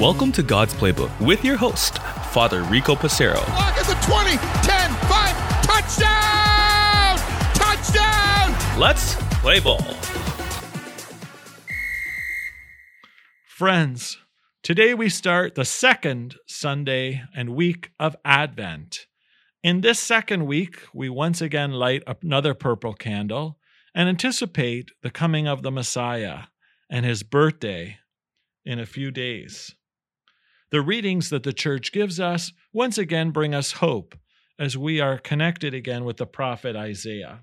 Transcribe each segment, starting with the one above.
Welcome to God's Playbook with your host, Father Rico Passero. Lock at the 20, 10, 5, touchdown! Touchdown! Let's play ball. Friends, today we start the second Sunday and week of Advent. In this second week, we once again light another purple candle and anticipate the coming of the Messiah and his birthday in a few days. The readings that the church gives us once again bring us hope as we are connected again with the prophet Isaiah.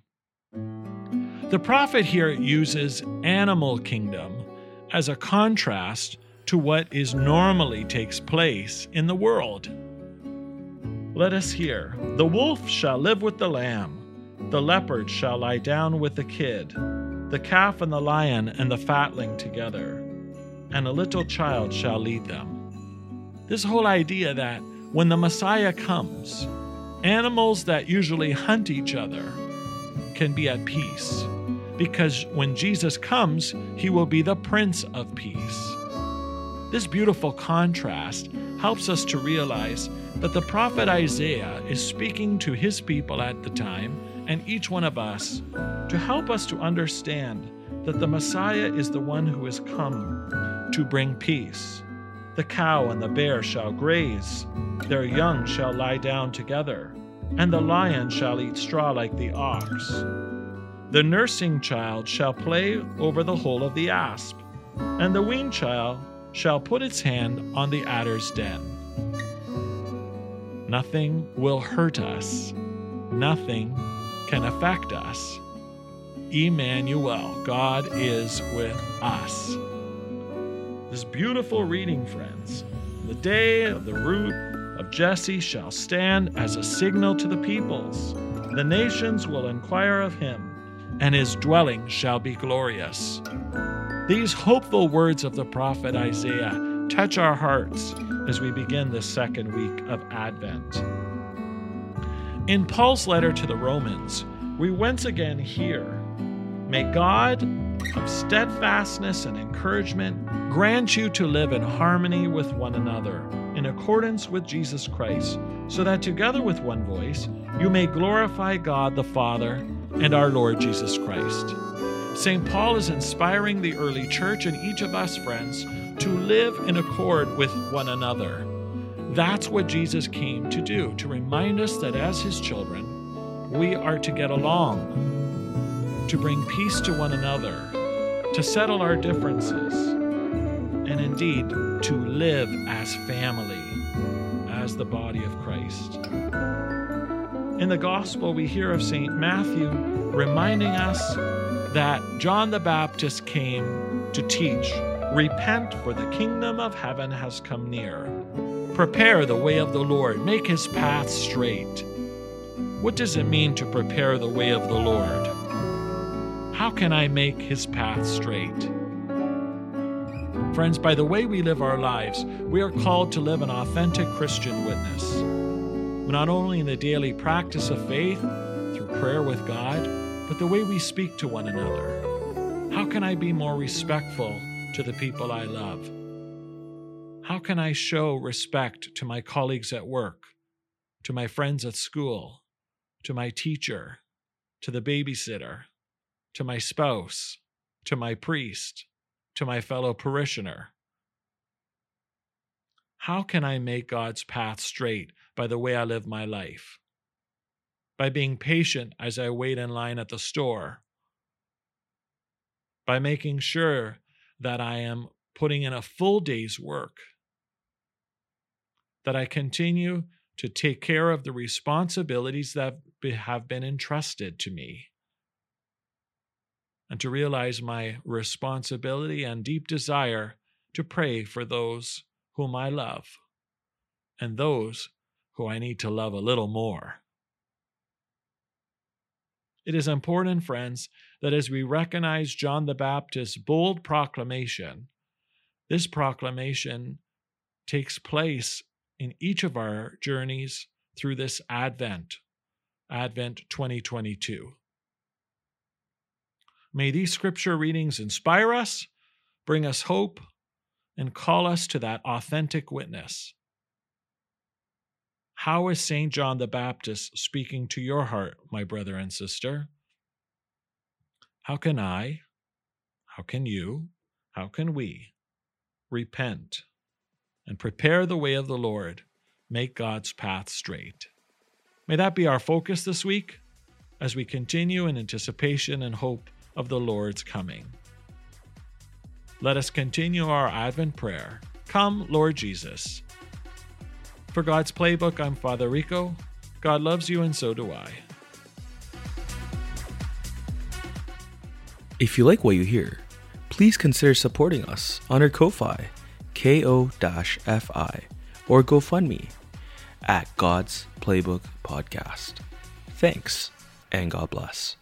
The prophet here uses animal kingdom as a contrast to what is normally takes place in the world. Let us hear The wolf shall live with the lamb, the leopard shall lie down with the kid, the calf and the lion and the fatling together, and a little child shall lead them. This whole idea that when the Messiah comes, animals that usually hunt each other can be at peace because when Jesus comes, he will be the Prince of Peace. This beautiful contrast helps us to realize that the prophet Isaiah is speaking to his people at the time and each one of us to help us to understand that the Messiah is the one who has come to bring peace. The cow and the bear shall graze, their young shall lie down together, and the lion shall eat straw like the ox. The nursing child shall play over the hole of the asp, and the weaned child shall put its hand on the adder's den. Nothing will hurt us, nothing can affect us. Emmanuel, God is with us. This beautiful reading, friends. The day of the root of Jesse shall stand as a signal to the peoples. The nations will inquire of him and his dwelling shall be glorious. These hopeful words of the prophet Isaiah touch our hearts as we begin this second week of Advent. In Paul's letter to the Romans, we once again hear May God of steadfastness and encouragement grant you to live in harmony with one another, in accordance with Jesus Christ, so that together with one voice you may glorify God the Father and our Lord Jesus Christ. St. Paul is inspiring the early church and each of us, friends, to live in accord with one another. That's what Jesus came to do, to remind us that as his children, we are to get along, to bring peace to one another, to settle our differences, and indeed to live as family, as the body of Christ. In the Gospel, we hear of St. Matthew reminding us that John the Baptist came to teach Repent, for the kingdom of heaven has come near. Prepare the way of the Lord, make his path straight. What does it mean to prepare the way of the Lord? How can I make his path straight? Friends, by the way we live our lives, we are called to live an authentic Christian witness not only in the daily practice of faith through prayer with God, but the way we speak to one another. How can I be more respectful to the people I love? How can I show respect to my colleagues at work, to my friends at school, to my teacher, to the babysitter, to my spouse, to my priest, to my fellow parishioner? How can I make God's path straight by the way I live my life, by being patient as I wait in line at the store, by making sure that I am putting in a full day's work, that I continue to take care of the responsibilities that have been entrusted to me, and to realize my responsibility and deep desire to pray for those whom I love and those who I need to love a little more. It is important, friends, that as we recognize John the Baptist's bold proclamation, this proclamation takes place in each of our journeys through this Advent, Advent 2022. May these scripture readings inspire us, bring us hope, and call us to that authentic witness. How is St. John the Baptist speaking to your heart, my brother and sister? How can I, how can you, how can we repent and prepare the way of the Lord, make God's path straight? May that be our focus this week as we continue in anticipation and hope of the Lord's coming. Let us continue our Advent prayer. Come, Lord Jesus. For God's Playbook, I'm Father Rico. God loves you, and so do I. If you like what you hear, please consider supporting us on our Ko-Fi, ko-fi, or GoFundMe at God's Playbook Podcast. Thanks, and God bless.